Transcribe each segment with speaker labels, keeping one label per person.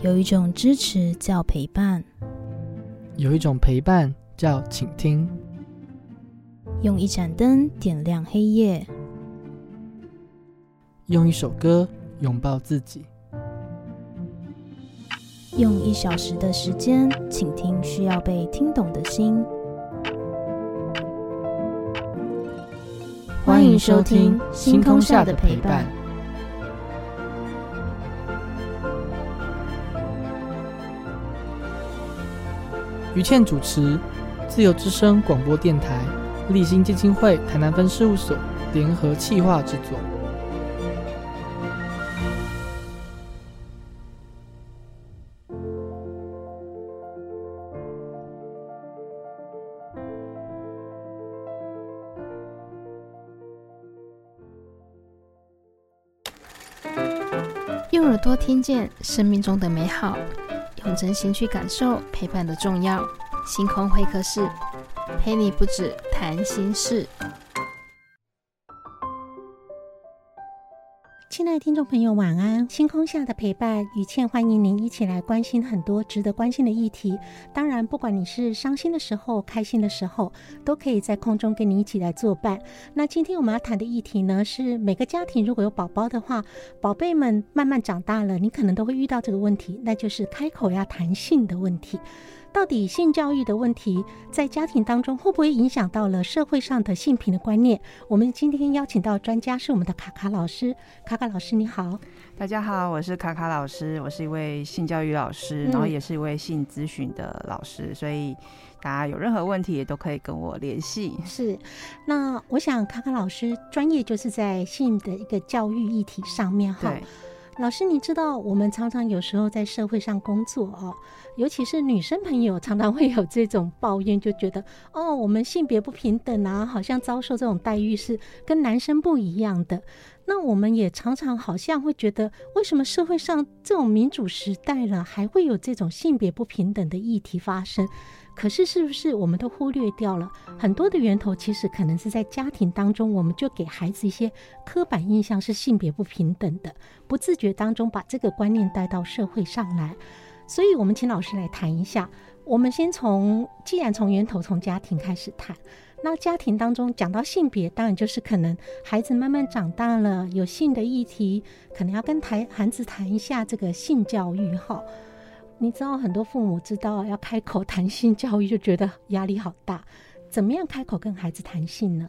Speaker 1: 有一种支持叫陪伴，
Speaker 2: 有一种陪伴叫倾听。
Speaker 1: 用一盏灯点亮黑夜，
Speaker 2: 用一首歌拥抱自己，
Speaker 1: 用一小时的时间倾听需要被听懂的心。欢迎收听《星空下的陪伴》。
Speaker 2: 于倩主持，自由之声广播电台、立新基金会台南分事务所联合企划制作。
Speaker 3: 用耳朵听见生命中的美好。用真心去感受陪伴的重要。星空会客室，陪你不止谈心事。
Speaker 4: 听众朋友，晚安！星空下的陪伴，于倩欢迎您一起来关心很多值得关心的议题。当然，不管你是伤心的时候、开心的时候，都可以在空中跟你一起来作伴。那今天我们要谈的议题呢，是每个家庭如果有宝宝的话，宝贝们慢慢长大了，你可能都会遇到这个问题，那就是开口要谈性的问题。到底性教育的问题在家庭当中会不会影响到了社会上的性平的观念？我们今天邀请到专家是我们的卡卡老师。卡卡老师你好。
Speaker 5: 大家好，我是卡卡老师，我是一位性教育老师，然后也是一位性咨询的老师，嗯、所以大家有任何问题也都可以跟我联系。
Speaker 4: 是，那我想卡卡老师专业就是在性的一个教育议题上面哈。老师，你知道我们常常有时候在社会上工作哦，尤其是女生朋友常常会有这种抱怨，就觉得哦，我们性别不平等啊，好像遭受这种待遇是跟男生不一样的。那我们也常常好像会觉得，为什么社会上这种民主时代了，还会有这种性别不平等的议题发生？可是，是不是我们都忽略掉了很多的源头？其实可能是在家庭当中，我们就给孩子一些刻板印象，是性别不平等的，不自觉当中把这个观念带到社会上来。所以，我们请老师来谈一下。我们先从，既然从源头从家庭开始谈，那家庭当中讲到性别，当然就是可能孩子慢慢长大了，有性的议题，可能要跟谈孩子谈一下这个性教育哈。你知道很多父母知道要开口谈性教育，就觉得压力好大。怎么样开口跟孩子谈性呢？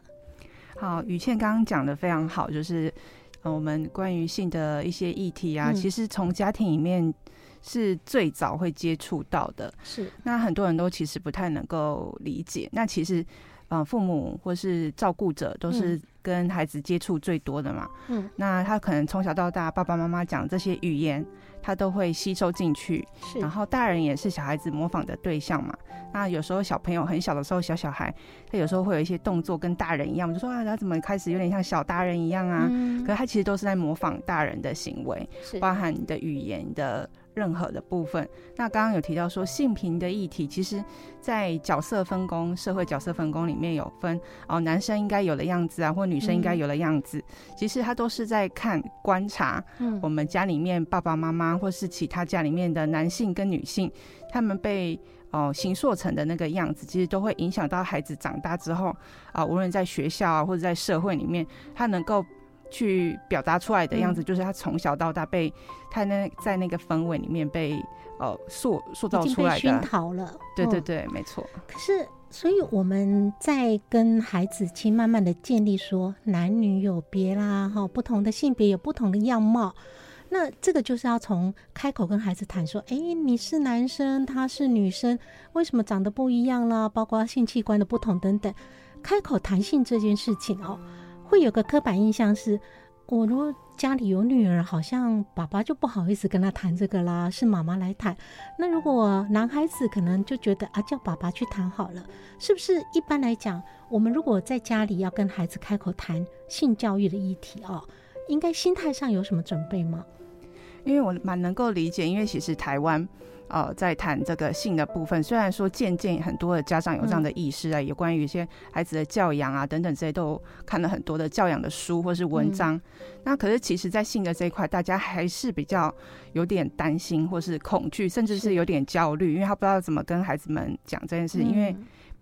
Speaker 5: 好，雨倩刚刚讲的非常好，就是呃，我们关于性的一些议题啊，嗯、其实从家庭里面是最早会接触到的。是，那很多人都其实不太能够理解。那其实，呃，父母或是照顾者都是跟孩子接触最多的嘛。嗯，那他可能从小到大，爸爸妈妈讲这些语言。他都会吸收进去，是，然后大人也是小孩子模仿的对象嘛。那有时候小朋友很小的时候，小小孩他有时候会有一些动作跟大人一样，我们就说啊，他怎么开始有点像小大人一样啊？嗯、可是他其实都是在模仿大人的行为，是包含你的语言的。任何的部分，那刚刚有提到说性平的议题，其实，在角色分工、社会角色分工里面有分哦，男生应该有的样子啊，或女生应该有的样子，嗯、其实他都是在看观察，嗯。我们家里面爸爸妈妈或是其他家里面的男性跟女性，他们被哦形塑成的那个样子，其实都会影响到孩子长大之后啊、呃，无论在学校啊或者在社会里面，他能够。去表达出来的样子，就是他从小到大被他那在那个氛围里面被呃塑塑造出来的，
Speaker 4: 熏陶了。
Speaker 5: 对对对，没错。
Speaker 4: 可是，所以我们在跟孩子去慢慢的建立说男女有别啦，哈，不同的性别有不同的样貌。那这个就是要从开口跟孩子谈说，哎，你是男生，他是女生，为什么长得不一样啦？包括性器官的不同等等，开口谈性这件事情哦。会有个刻板印象是，我如果家里有女儿，好像爸爸就不好意思跟他谈这个啦，是妈妈来谈。那如果男孩子可能就觉得啊，叫爸爸去谈好了，是不是？一般来讲，我们如果在家里要跟孩子开口谈性教育的议题哦，应该心态上有什么准备吗？
Speaker 5: 因为我蛮能够理解，因为其实台湾。呃，在谈这个性的部分，虽然说渐渐很多的家长有这样的意识啊，有、嗯、关于一些孩子的教养啊等等这些，都看了很多的教养的书或是文章。嗯、那可是其实，在性的这一块，大家还是比较有点担心或是恐惧，甚至是有点焦虑，因为他不知道怎么跟孩子们讲这件事，嗯、因为。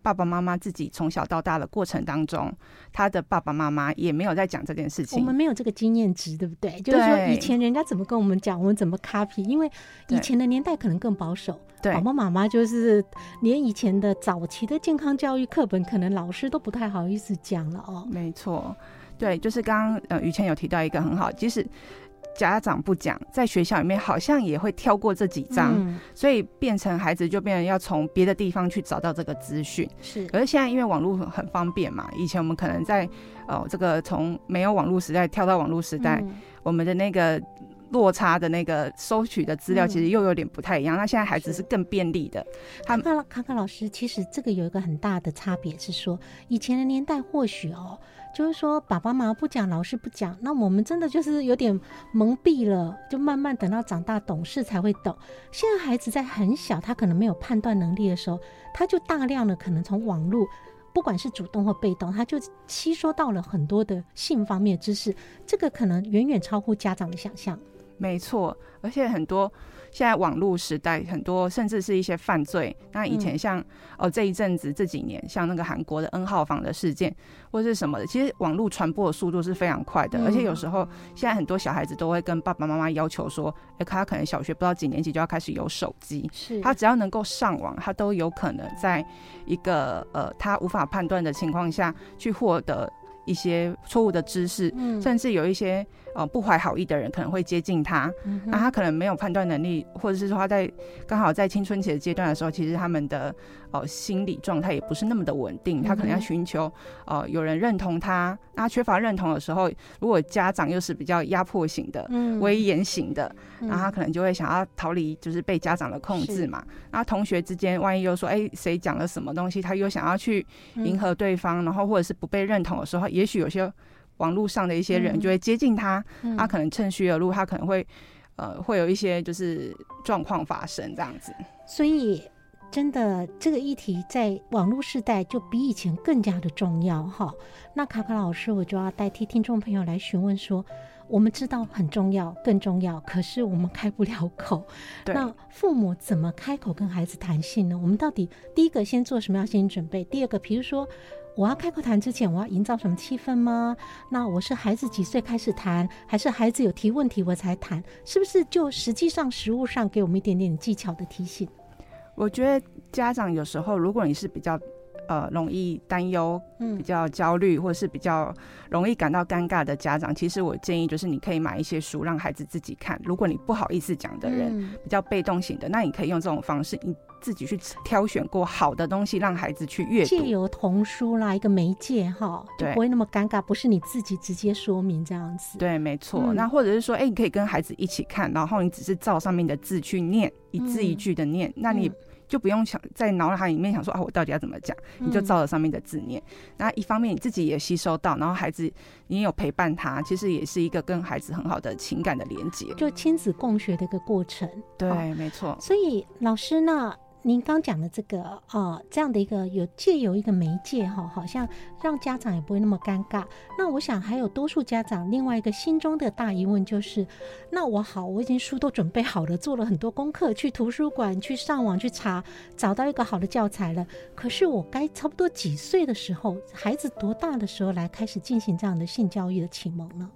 Speaker 5: 爸爸妈妈自己从小到大的过程当中，他的爸爸妈妈也没有在讲这件事情。
Speaker 4: 我们没有这个经验值，对不对？就是说，以前人家怎么跟我们讲，我们怎么 copy。因为以前的年代可能更保守，对，爸爸妈妈就是连以前的早期的健康教育课本，可能老师都不太好意思讲了哦。
Speaker 5: 没错，对，就是刚刚呃于倩有提到一个很好，即使。家长不讲，在学校里面好像也会跳过这几章，嗯、所以变成孩子就变成要从别的地方去找到这个资讯。
Speaker 4: 是，
Speaker 5: 可是现在因为网络很方便嘛，以前我们可能在哦这个从没有网络时代跳到网络时代，嗯、我们的那个落差的那个收取的资料其实又有点不太一样。嗯、那现在孩子是更便利的。
Speaker 4: 康康康康老师，其实这个有一个很大的差别是说，以前的年代或许哦。就是说，爸爸妈妈不讲，老师不讲，那我们真的就是有点蒙蔽了，就慢慢等到长大懂事才会懂。现在孩子在很小，他可能没有判断能力的时候，他就大量的可能从网络，不管是主动或被动，他就吸收到了很多的性方面的知识，这个可能远远超乎家长的想象。
Speaker 5: 没错，而且很多。现在网络时代，很多甚至是一些犯罪。那以前像、嗯、哦这一阵子这几年，像那个韩国的 N 号房的事件，或是什么的，其实网络传播的速度是非常快的。嗯、而且有时候现在很多小孩子都会跟爸爸妈妈要求说，哎，他可能小学不知道几年级就要开始有手机，是他只要能够上网，他都有可能在一个呃他无法判断的情况下去获得。一些错误的知识，嗯、甚至有一些呃不怀好意的人可能会接近他，嗯、那他可能没有判断能力，或者是说他在刚好在青春期的阶段的时候，其实他们的呃心理状态也不是那么的稳定，他可能要寻求呃有人认同他。那他缺乏认同的时候，如果家长又是比较压迫型的、嗯、威严型的，那他可能就会想要逃离，就是被家长的控制嘛。那同学之间万一又说，哎，谁讲了什么东西，他又想要去迎合对方，嗯、然后或者是不被认同的时候。也许有些网络上的一些人就会接近他，他可能趁虚而入，他可能会呃会有一些就是状况发生这样子。
Speaker 4: 所以真的这个议题在网络时代就比以前更加的重要哈。那卡卡老师，我就要代替听众朋友来询问说，我们知道很重要，更重要，可是我们开不了口。那父母怎么开口跟孩子谈性呢？我们到底第一个先做什么样心理准备？第二个，比如说。我要开口谈之前，我要营造什么气氛吗？那我是孩子几岁开始谈，还是孩子有提问题我才谈？是不是就实际上实物上给我们一点点技巧的提醒？
Speaker 5: 我觉得家长有时候，如果你是比较呃容易担忧、比较焦虑，或者是比较容易感到尴尬的家长，其实我建议就是你可以买一些书让孩子自己看。如果你不好意思讲的人，比较被动型的，那你可以用这种方式，你。自己去挑选过好的东西，让孩子去阅读，
Speaker 4: 借由童书啦，一个媒介哈，就不会那么尴尬。不是你自己直接说明这样子。
Speaker 5: 对，没错。嗯、那或者是说，哎、欸，你可以跟孩子一起看，然后你只是照上面的字去念，一字一句的念，嗯、那你就不用想在脑海里面想说啊，我到底要怎么讲？你就照着上面的字念。嗯、那一方面你自己也吸收到，然后孩子你也有陪伴他，其实也是一个跟孩子很好的情感的连接，
Speaker 4: 就亲子共学的一个过程。
Speaker 5: 对，没错。
Speaker 4: 所以老师那。您刚讲的这个啊、呃，这样的一个有借由一个媒介哈，好像让家长也不会那么尴尬。那我想还有多数家长另外一个心中的大疑问就是，那我好，我已经书都准备好了，做了很多功课，去图书馆去上网去查，找到一个好的教材了。可是我该差不多几岁的时候，孩子多大的时候来开始进行这样的性教育的启蒙呢？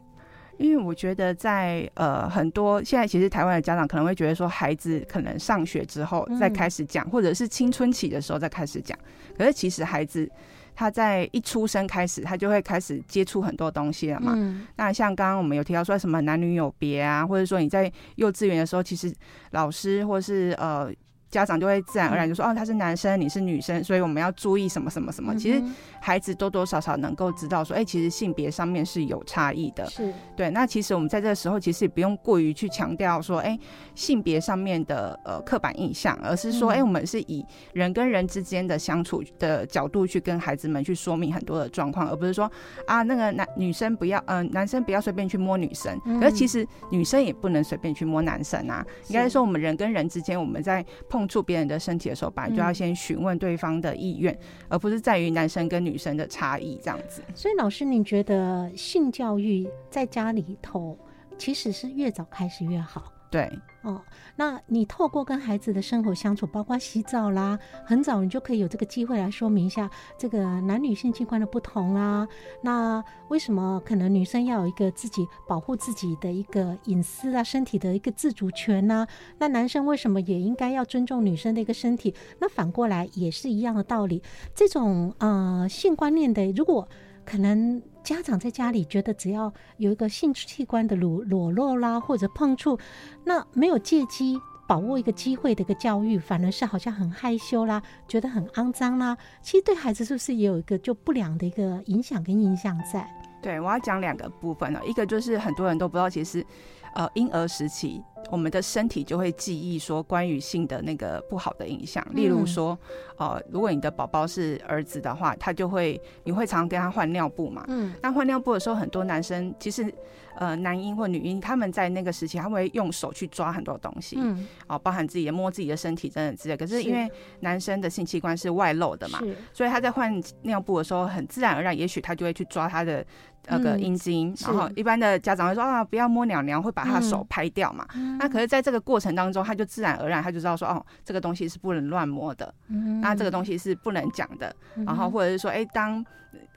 Speaker 5: 因为我觉得在呃很多现在其实台湾的家长可能会觉得说，孩子可能上学之后再开始讲，嗯、或者是青春期的时候再开始讲。可是其实孩子他在一出生开始，他就会开始接触很多东西了嘛。嗯、那像刚刚我们有提到说什么男女有别啊，或者说你在幼稚园的时候，其实老师或是呃家长就会自然而然就说，哦，他是男生，你是女生，所以我们要注意什么什么什么。其实孩子多多少少能够知道说，哎，其实性别上面是有差异的。
Speaker 4: 是
Speaker 5: 对。那其实我们在这个时候，其实也不用过于去强调说，哎，性别上面的呃刻板印象，而是说，哎，我们是以人跟人之间的相处的角度去跟孩子们去说明很多的状况，而不是说啊，那个男女生不要，嗯、呃，男生不要随便去摸女生。可是其实女生也不能随便去摸男生啊。应该说，我们人跟人之间，我们在碰触别人的身体的时候，本来就要先询问对方的意愿，而不是在于男生跟女生的差异这样子。
Speaker 4: 所以，老师，你觉得性教育在家里头其实是越早开始越好？
Speaker 5: 对。
Speaker 4: 哦，那你透过跟孩子的生活相处，包括洗澡啦，很早你就可以有这个机会来说明一下这个男女性器官的不同啊。那为什么可能女生要有一个自己保护自己的一个隐私啊，身体的一个自主权呢？那男生为什么也应该要尊重女生的一个身体？那反过来也是一样的道理。这种呃性观念的，如果可能。家长在家里觉得只要有一个性器官的裸裸露啦，或者碰触，那没有借机把握一个机会的一个教育，反而是好像很害羞啦，觉得很肮脏啦。其实对孩子是不是也有一个就不良的一个影响跟印象在？
Speaker 5: 对，我要讲两个部分呢，一个就是很多人都不知道，其实。呃，婴儿时期，我们的身体就会记忆说关于性的那个不好的影响，例如说，呃，如果你的宝宝是儿子的话，他就会，你会常常跟他换尿布嘛。嗯。那换尿布的时候，很多男生其实，呃，男婴或女婴，他们在那个时期，他们会用手去抓很多东西，嗯，哦，包含自己的摸自己的身体等等之类。可是因为男生的性器官是外露的嘛，所以他在换尿布的时候，很自然而然，也许他就会去抓他的。那个阴茎，嗯、然后一般的家长会说啊，不要摸鸟鸟，会把他的手拍掉嘛。嗯、那可是在这个过程当中，他就自然而然他就知道说，哦，这个东西是不能乱摸的，嗯、那这个东西是不能讲的。嗯、然后或者是说，哎，当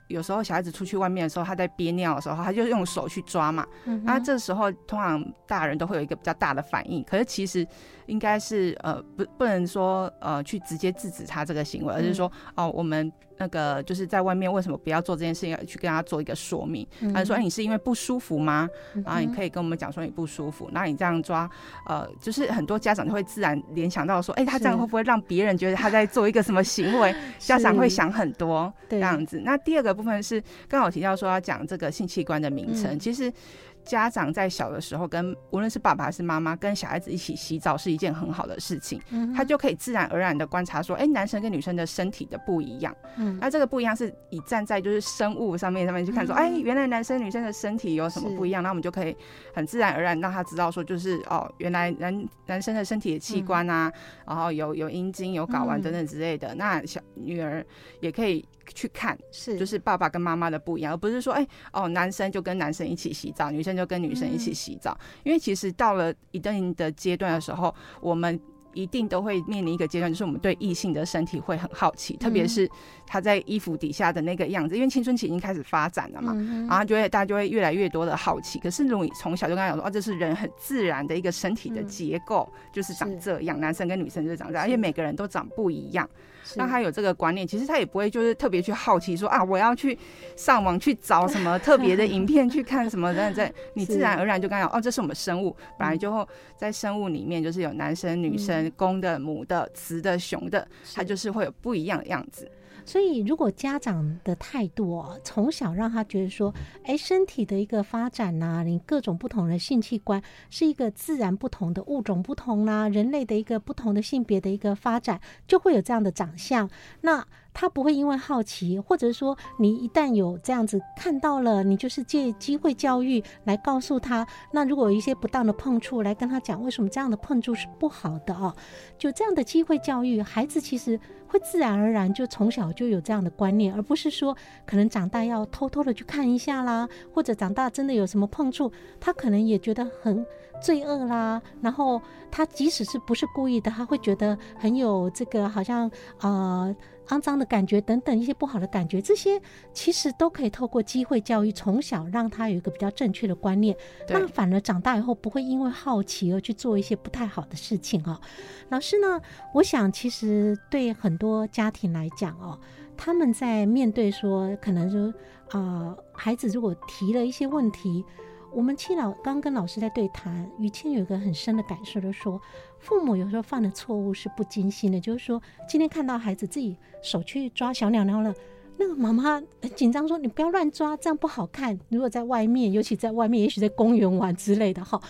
Speaker 5: 有时候小孩子出去外面的时候，他在憋尿的时候，他就用手去抓嘛。嗯、那这时候通常大人都会有一个比较大的反应，可是其实应该是呃不不能说呃去直接制止他这个行为，而是说哦我们。那个就是在外面为什么不要做这件事情？要去跟他做一个说明。他就说：“哎，你是因为不舒服吗？然后你可以跟我们讲说你不舒服。那你这样抓，呃，就是很多家长就会自然联想到说：哎，他这样会不会让别人觉得他在做一个什么行为？家长会想很多这样子。那第二个部分是刚好提到说要讲这个性器官的名称，其实。家长在小的时候跟无论是爸爸还是妈妈跟小孩子一起洗澡是一件很好的事情，嗯、他就可以自然而然的观察说，哎、欸，男生跟女生的身体的不一样，嗯，那这个不一样是以站在就是生物上面上面去看说，哎、嗯。欸，原来男生女生的身体有什么不一样，那我们就可以很自然而然让他知道说，就是哦，原来男男生的身体的器官啊，嗯、然后有有阴茎、有睾丸等等之类的，嗯、那小女儿也可以。去看是，就是爸爸跟妈妈的不一样，而不是说，哎、欸，哦，男生就跟男生一起洗澡，女生就跟女生一起洗澡。嗯、因为其实到了一定的阶段的时候，我们。一定都会面临一个阶段，就是我们对异性的身体会很好奇，特别是他在衣服底下的那个样子，因为青春期已经开始发展了嘛，然后就会大家就会越来越多的好奇。可是如果你从小就跟他讲说，哦，这是人很自然的一个身体的结构，就是长这样，男生跟女生就是长这样，而且每个人都长不一样，让他有这个观念，其实他也不会就是特别去好奇说啊，我要去上网去找什么特别的影片去看什么等等 你自然而然就跟他讲，哦，这是我们生物，本来就在生物里面就是有男生女生。公的、母的、雌的、雄的，它就是会有不一样的样子。
Speaker 4: 所以，如果家长的态度哦，从小让他觉得说，哎，身体的一个发展呐，你各种不同的性器官是一个自然不同的物种不同啦，人类的一个不同的性别的一个发展，就会有这样的长相。那他不会因为好奇，或者说你一旦有这样子看到了，你就是借机会教育来告诉他。那如果有一些不当的碰触，来跟他讲为什么这样的碰触是不好的哦。就这样的机会教育，孩子其实会自然而然就从小就有这样的观念，而不是说可能长大要偷偷的去看一下啦，或者长大真的有什么碰触，他可能也觉得很罪恶啦。然后他即使是不是故意的，他会觉得很有这个好像呃。肮脏的感觉等等一些不好的感觉，这些其实都可以透过机会教育，从小让他有一个比较正确的观念，对那反而长大以后不会因为好奇而去做一些不太好的事情哦。老师呢，我想其实对很多家庭来讲哦，他们在面对说可能说啊、呃，孩子如果提了一些问题。我们七老刚跟老师在对谈，于倩有一个很深的感受就说，父母有时候犯的错误是不经心的，就是说今天看到孩子自己手去抓小鸟鸟了，那个妈妈很紧张说，你不要乱抓，这样不好看。如果在外面，尤其在外面，也许在公园玩之类的哈，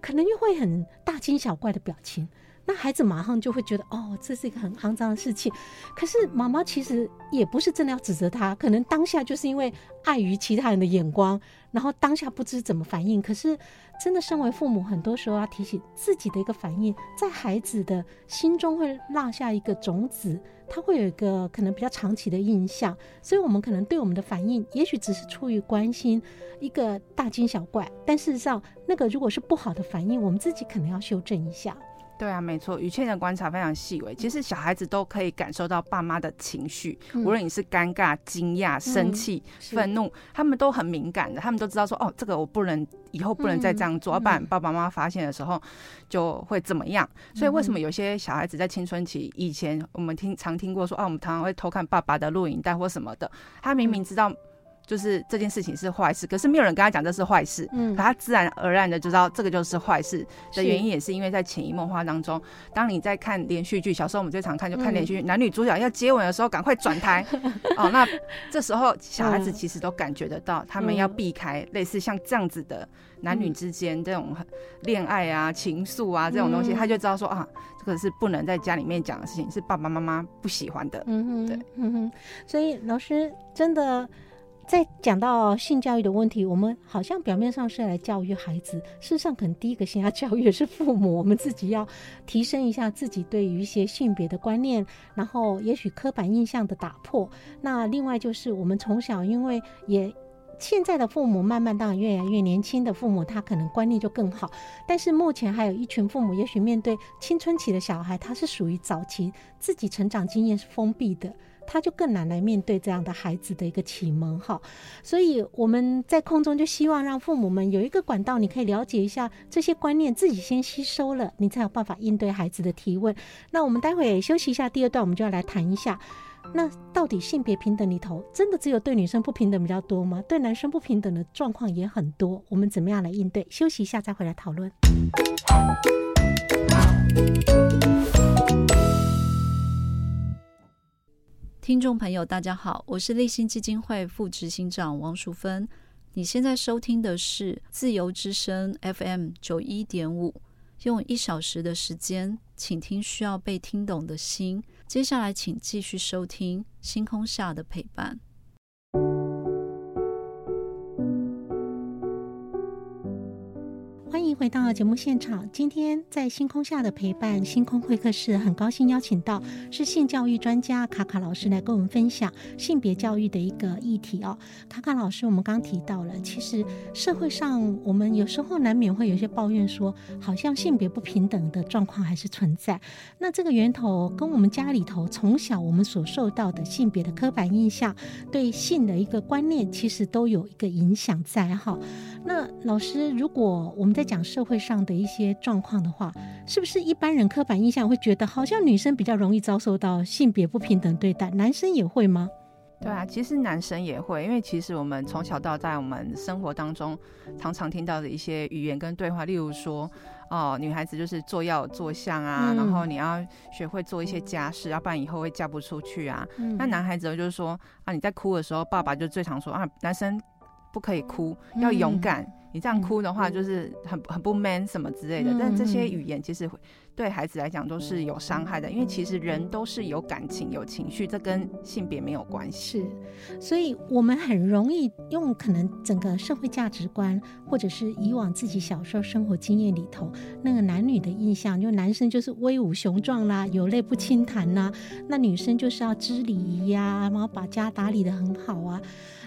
Speaker 4: 可能又会很大惊小怪的表情。那孩子马上就会觉得，哦，这是一个很肮脏的事情。可是妈妈其实也不是真的要指责他，可能当下就是因为碍于其他人的眼光，然后当下不知怎么反应。可是真的身为父母，很多时候要提醒自己的一个反应，在孩子的心中会落下一个种子，他会有一个可能比较长期的印象。所以我们可能对我们的反应，也许只是出于关心，一个大惊小怪，但事实上那个如果是不好的反应，我们自己可能要修正一下。
Speaker 5: 对啊，没错，于倩的观察非常细微。其实小孩子都可以感受到爸妈的情绪，嗯、无论你是尴尬、惊讶、生气、嗯、愤怒，他们都很敏感的。他们都知道说，哦，这个我不能，以后不能再这样做，要不然爸爸妈妈发现的时候就会怎么样。嗯、所以为什么有些小孩子在青春期以前，我们听常听过说，哦、啊，我们常常会偷看爸爸的录影带或什么的，他明明知道。就是这件事情是坏事，可是没有人跟他讲这是坏事，嗯，可他自然而然的就知道这个就是坏事的原因，也是因为在潜移默化当中，当你在看连续剧，小时候我们最常看就看连续剧，男女主角要接吻的时候，赶快转台，哦，那这时候小孩子其实都感觉得到，他们要避开类似像这样子的男女之间这种恋爱啊、情愫啊这种东西，他就知道说啊，这个是不能在家里面讲的事情，是爸爸妈妈不喜欢的，嗯哼，对，
Speaker 4: 嗯哼，所以老师真的。在讲到性教育的问题，我们好像表面上是来教育孩子，事实上可能第一个先要教育的是父母，我们自己要提升一下自己对于一些性别的观念，然后也许刻板印象的打破。那另外就是我们从小，因为也现在的父母慢慢当然越来越年轻的父母，他可能观念就更好，但是目前还有一群父母，也许面对青春期的小孩，他是属于早期自己成长经验是封闭的。他就更难来面对这样的孩子的一个启蒙哈，所以我们在空中就希望让父母们有一个管道，你可以了解一下这些观念，自己先吸收了，你才有办法应对孩子的提问。那我们待会休息一下，第二段我们就要来谈一下，那到底性别平等里头，真的只有对女生不平等比较多吗？对男生不平等的状况也很多，我们怎么样来应对？休息一下再回来讨论。
Speaker 6: 听众朋友，大家好，我是立新基金会副执行长王淑芬。你现在收听的是自由之声 FM 九一点五，用一小时的时间，请听需要被听懂的心。接下来，请继续收听星空下的陪伴。
Speaker 4: 回到节目现场。今天在星空下的陪伴，星空会客室，很高兴邀请到是性教育专家卡卡老师来跟我们分享性别教育的一个议题哦。卡卡老师，我们刚提到了，其实社会上我们有时候难免会有些抱怨说，说好像性别不平等的状况还是存在。那这个源头跟我们家里头从小我们所受到的性别的刻板印象，对性的一个观念，其实都有一个影响在哈。那老师，如果我们在讲社会上的一些状况的话，是不是一般人刻板印象会觉得好像女生比较容易遭受到性别不平等对待，男生也会吗？
Speaker 5: 对啊，其实男生也会，因为其实我们从小到大，我们生活当中常常听到的一些语言跟对话，例如说，哦，女孩子就是做要有坐相啊，嗯、然后你要学会做一些家事，要不然以后会嫁不出去啊。嗯、那男孩子就是说，啊，你在哭的时候，爸爸就最常说啊，男生。不可以哭，要勇敢。嗯、你这样哭的话，就是很很不 man 什么之类的。嗯、但这些语言其实对孩子来讲都是有伤害的，因为其实人都是有感情、有情绪，这跟性别没有关系。
Speaker 4: 是，所以我们很容易用可能整个社会价值观，或者是以往自己小时候生活经验里头那个男女的印象，就男生就是威武雄壮啦，有泪不轻弹呐，那女生就是要知礼仪呀，然后把家打理的很好啊。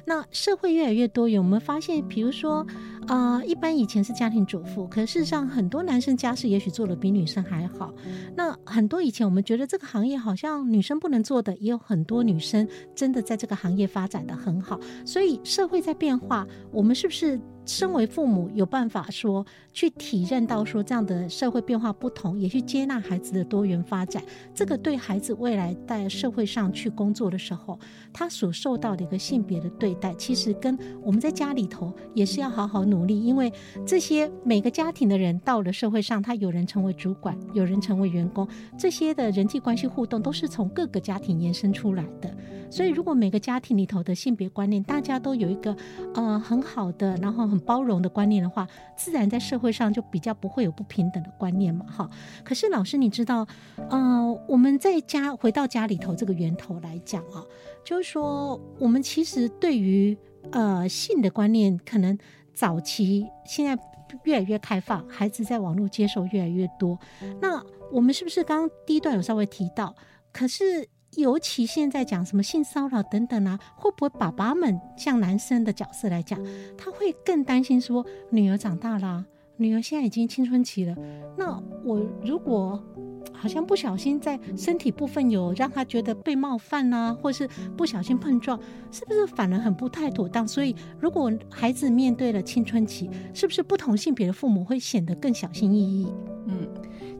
Speaker 4: 那社会越来越多元，我们发现，比如说，呃，一般以前是家庭主妇，可事实上很多男生家事也许做得比女生还好。那很多以前我们觉得这个行业好像女生不能做的，也有很多女生真的在这个行业发展得很好。所以社会在变化，我们是不是身为父母有办法说去体认到说这样的社会变化不同，也去接纳孩子的多元发展，这个对孩子未来在社会上去工作的时候，他所受到的一个性别的对待，其实跟我们在家里头也是要好好努力，因为这些每个家庭的人到了社会上，他有人成为主管，有人成为员工，这些的人际关系互动都是从各个家庭延伸出来的。所以，如果每个家庭里头的性别观念，大家都有一个呃很好的，然后很包容的观念的话，自然在社会上就比较不会有不平等的观念嘛，哈。可是老师，你知道，呃，我们在家回到家里头这个源头来讲啊，就是说，我们其实对于呃性的观念，可能早期现在越来越开放，孩子在网络接受越来越多。那我们是不是刚刚第一段有稍微提到？可是。尤其现在讲什么性骚扰等等啊，会不会爸爸们像男生的角色来讲，他会更担心说女儿长大了，女儿现在已经青春期了，那我如果好像不小心在身体部分有让她觉得被冒犯啊，或是不小心碰撞，是不是反而很不太妥当？所以如果孩子面对了青春期，是不是不同性别的父母会显得更小心翼翼？
Speaker 5: 嗯。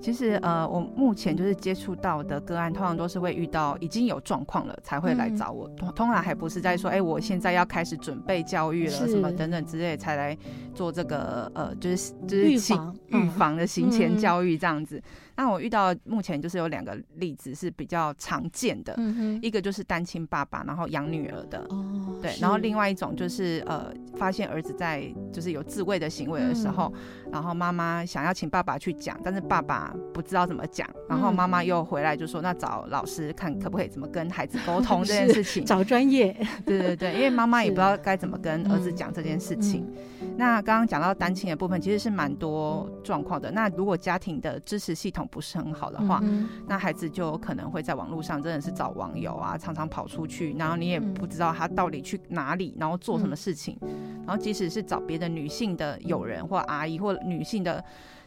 Speaker 5: 其实，呃，我目前就是接触到的个案，通常都是会遇到已经有状况了才会来找我。通通常还不是在说，哎、欸，我现在要开始准备教育了，什么等等之类才来做这个，呃，就是就是预防预防的行前教育这样子。那我遇到目前就是有两个例子是比较常见的，嗯、一个就是单亲爸爸，然后养女儿的，哦、对，然后另外一种就是呃，发现儿子在就是有自慰的行为的时候，嗯、然后妈妈想要请爸爸去讲，但是爸爸不知道怎么讲，然后妈妈又回来就说，那找老师看可不可以怎么跟孩子沟通这件事情，
Speaker 4: 找专业，
Speaker 5: 对对对，因为妈妈也不知道该怎么跟儿子讲这件事情。那刚刚讲到单亲的部分，其实是蛮多状况的。那如果家庭的支持系统不是很好的话，嗯、那孩子就可能会在网络上真的是找网友啊，常常跑出去，然后你也不知道他到底去哪里，然后做什么事情，嗯、然后即使是找别的女性的友人或阿姨或女性的。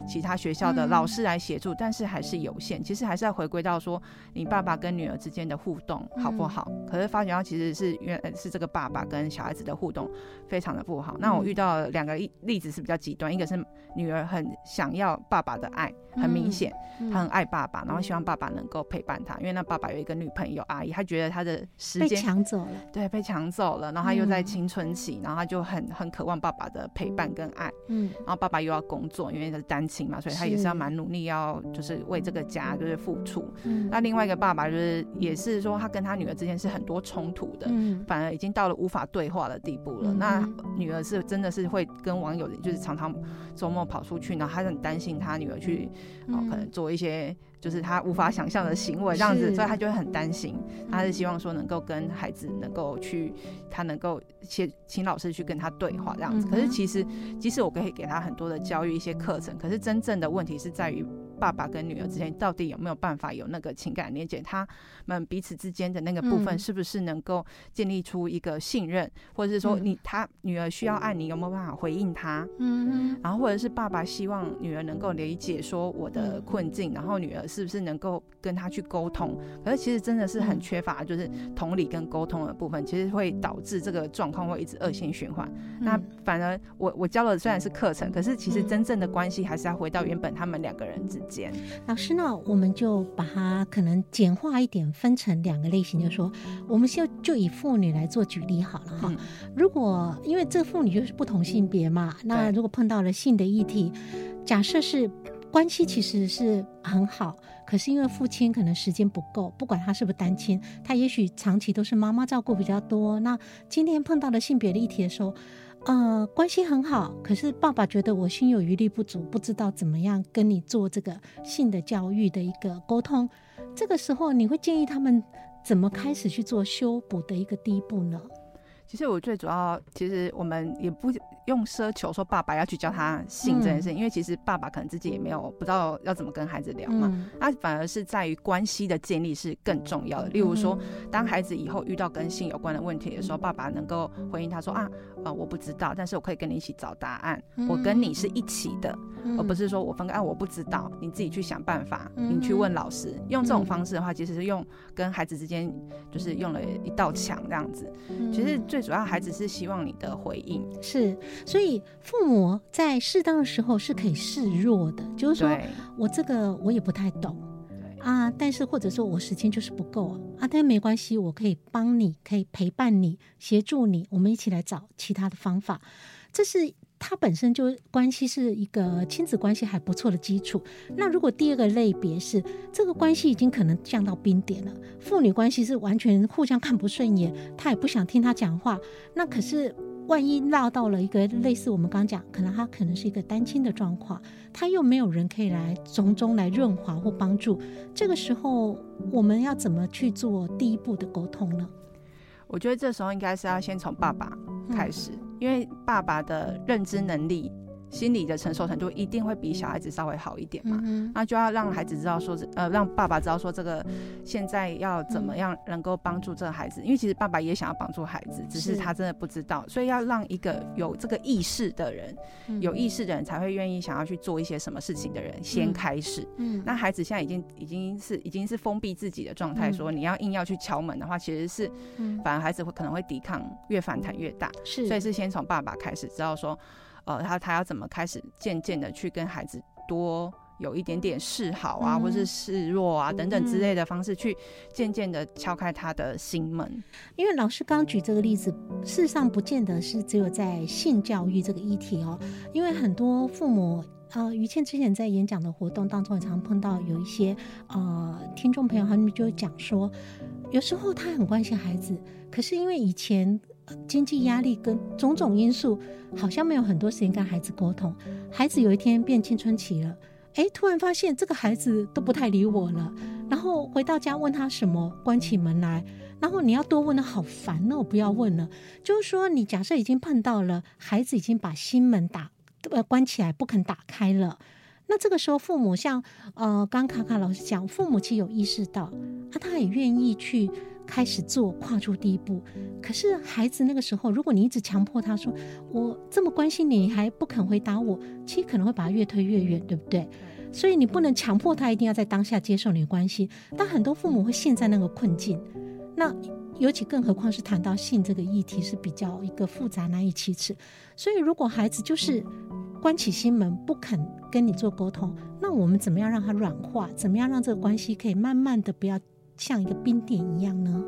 Speaker 5: 其他学校的老师来协助，嗯、但是还是有限。其实还是要回归到说，你爸爸跟女儿之间的互动好不好？嗯、可是发觉到其实是原是这个爸爸跟小孩子的互动非常的不好。嗯、那我遇到两个例子是比较极端，一个是女儿很想要爸爸的爱，很明显，她、嗯、很爱爸爸，然后希望爸爸能够陪伴她，因为那爸爸有一个女朋友阿姨，她觉得她的时间
Speaker 4: 被抢走了，
Speaker 5: 对，被抢走了。然后她又在青春期，然后她就很很渴望爸爸的陪伴跟爱。嗯，然后爸爸又要工作，因为他是单亲嘛，所以他也是要蛮努力，要就是为这个家就是付出。嗯，那另外一个爸爸就是也是说，他跟他女儿之间是很多冲突的，嗯，反而已经到了无法对话的地步了。嗯，那女儿是真的是会跟网友就是常常周末跑出去，然后他很担心他女儿去，哦，可能做一些。就是他无法想象的行为，这样子，所以他就会很担心。他是希望说能够跟孩子能够去，他能够请请老师去跟他对话这样子。可是其实，即使我可以给他很多的教育一些课程，可是真正的问题是在于。爸爸跟女儿之间到底有没有办法有那个情感连接？他们彼此之间的那个部分是不是能够建立出一个信任，或者是说你他女儿需要爱你有没有办法回应他？嗯，然后或者是爸爸希望女儿能够理解说我的困境，然后女儿是不是能够跟他去沟通？可是其实真的是很缺乏，就是同理跟沟通的部分，其实会导致这个状况会一直恶性循环。那反而我我教的虽然是课程，可是其实真正的关系还是要回到原本他们两个人之间。
Speaker 4: 老师呢，我们就把它可能简化一点，分成两个类型，就是说，我们先就以妇女来做举例好了哈。如果因为这妇女就是不同性别嘛，那如果碰到了性的议题，假设是关系其实是很好，可是因为父亲可能时间不够，不管他是不是单亲，他也许长期都是妈妈照顾比较多。那今天碰到了性别的议题的时候。呃，关系很好，可是爸爸觉得我心有余力不足，不知道怎么样跟你做这个性的教育的一个沟通。这个时候，你会建议他们怎么开始去做修补的一个第一步呢？
Speaker 5: 其实我最主要，其实我们也不用奢求说爸爸要去教他性这件事，嗯、因为其实爸爸可能自己也没有不知道要怎么跟孩子聊嘛。那、嗯、反而是在于关系的建立是更重要的。例如说，当孩子以后遇到跟性有关的问题的时候，爸爸能够回应他说啊，呃，我不知道，但是我可以跟你一起找答案。我跟你是一起的，嗯、而不是说我分开，啊，我不知道，你自己去想办法，你去问老师。用这种方式的话，其实是用跟孩子之间就是用了一道墙这样子。其实最主要孩子是希望你的回应，
Speaker 4: 是所以父母在适当的时候是可以示弱的，就是说我这个我也不太懂啊，但是或者说我时间就是不够啊，但没关系，我可以帮你，可以陪伴你，协助你，我们一起来找其他的方法，这是。它本身就关系是一个亲子关系还不错的基础。那如果第二个类别是这个关系已经可能降到冰点了，父女关系是完全互相看不顺眼，他也不想听他讲话。那可是万一落到了一个类似我们刚讲，可能他可能是一个单亲的状况，他又没有人可以来从中来润滑或帮助。这个时候我们要怎么去做第一步的沟通呢？
Speaker 5: 我觉得这时候应该是要先从爸爸开始。因为爸爸的认知能力，心理的承受程度一定会比小孩子稍微好一点嘛，嗯、那就要让孩子知道说，呃，让爸爸知道说这个现在要怎么样能够帮助这个孩子，因为其实爸爸也想要帮助孩子，只是他真的不知道，所以要让一个有这个意识的人，有意识的人才会愿意想要去做一些什么事情的人先开始。嗯，那孩子现在已经已经是已经是封闭自己的状态，说你要硬要去敲门的话，其实是，反而孩子会可能会抵抗越反弹越大。是，所以是先从爸爸开始知道说。呃，他他要怎么开始渐渐的去跟孩子多有一点点示好啊，嗯、或是示弱啊等等之类的方式，去渐渐的敲开他的心门。
Speaker 4: 因为老师刚举这个例子，事实上不见得是只有在性教育这个议题哦。因为很多父母，呃，于倩之前在演讲的活动当中，也常碰到有一些呃听众朋友，他们就讲说，有时候他很关心孩子，可是因为以前。经济压力跟种种因素，好像没有很多时间跟孩子沟通。孩子有一天变青春期了，诶，突然发现这个孩子都不太理我了。然后回到家问他什么，关起门来，然后你要多问的好烦，哦不要问了。就是说，你假设已经碰到了，孩子已经把心门打呃关起来，不肯打开了。那这个时候，父母像呃，刚卡卡老师讲，父母其实有意识到，啊，他也愿意去。开始做，跨出第一步。可是孩子那个时候，如果你一直强迫他说“我这么关心你，你还不肯回答我”，其实可能会把他越推越远，对不对？所以你不能强迫他一定要在当下接受你的关心。但很多父母会陷在那个困境。那尤其更何况是谈到性这个议题是比较一个复杂难以启齿。所以如果孩子就是关起心门不肯跟你做沟通，那我们怎么样让他软化？怎么样让这个关系可以慢慢的不要？像一个冰点一样呢？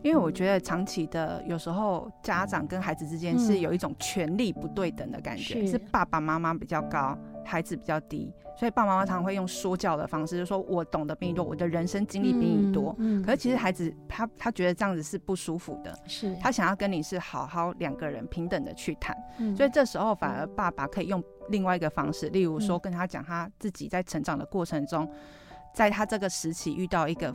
Speaker 5: 因为我觉得长期的，有时候家长跟孩子之间是有一种权力不对等的感觉，嗯、是，是爸爸妈妈比较高，孩子比较低，所以爸爸妈妈常常会用说教的方式，就是说我懂得比你多，我的人生经历比你多。嗯嗯、可是其实孩子他他觉得这样子是不舒服的，是他想要跟你是好好两个人平等的去谈，嗯、所以这时候反而爸爸可以用另外一个方式，例如说跟他讲他自己在成长的过程中。在他这个时期遇到一个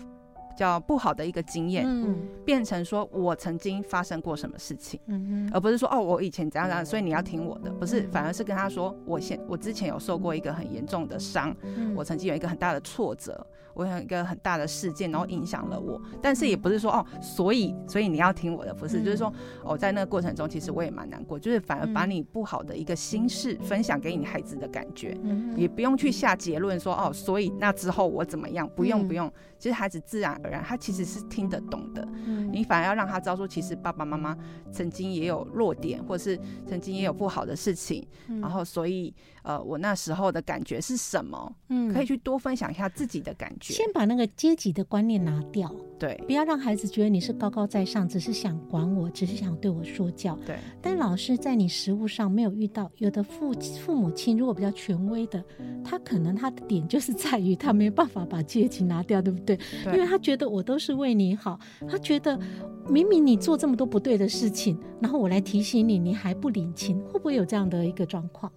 Speaker 5: 比较不好的一个经验，嗯，变成说我曾经发生过什么事情，嗯，而不是说哦我以前怎样怎样，所以你要听我的，不是，反而是跟他说我现我之前有受过一个很严重的伤，我曾经有一个很大的挫折。我有一个很大的事件，然后影响了我，但是也不是说哦，所以所以你要听我的，不是，嗯、就是说哦，在那个过程中，其实我也蛮难过，就是反而把你不好的一个心事分享给你孩子的感觉，嗯、也不用去下结论说哦，所以那之后我怎么样，不用不用，其实孩子自然而然他其实是听得懂的，嗯、你反而要让他知道说，其实爸爸妈妈曾经也有弱点，或是曾经也有不好的事情，嗯、然后所以呃，我那时候的感觉是什么，嗯，可以去多分享一下自己的感觉。
Speaker 4: 先把那个阶级的观念拿掉，
Speaker 5: 对，
Speaker 4: 不要让孩子觉得你是高高在上，只是想管我，只是想对我说教，对。但老师在你实务上没有遇到，有的父父母亲如果比较权威的，他可能他的点就是在于他没有办法把阶级拿掉，对不对？对，因为他觉得我都是为你好，他觉得明明你做这么多不对的事情，然后我来提醒你，你还不领情，会不会有这样的一个状况？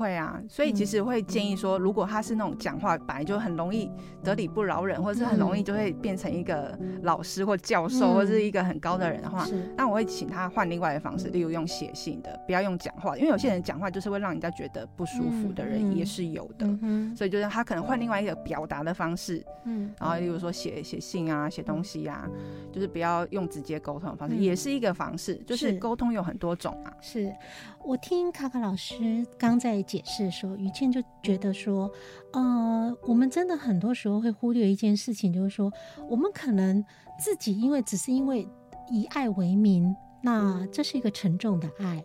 Speaker 5: 会啊，所以其实会建议说，如果他是那种讲话本来就很容易得理不饶人，或者是很容易就会变成一个老师或教授，或者是一个很高的人的话，那我会请他换另外的方式，例如用写信的，不要用讲话，因为有些人讲话就是会让人家觉得不舒服的人也是有的，所以就是他可能换另外一个表达的方式，嗯，然后例如说写写信啊，写东西啊，就是不要用直接沟通的方式，也是一个方式，就是沟通有很多种啊，
Speaker 4: 是。我听卡卡老师刚在解释的时候，于倩就觉得说，呃，我们真的很多时候会忽略一件事情，就是说，我们可能自己因为只是因为以爱为名，那这是一个沉重的爱。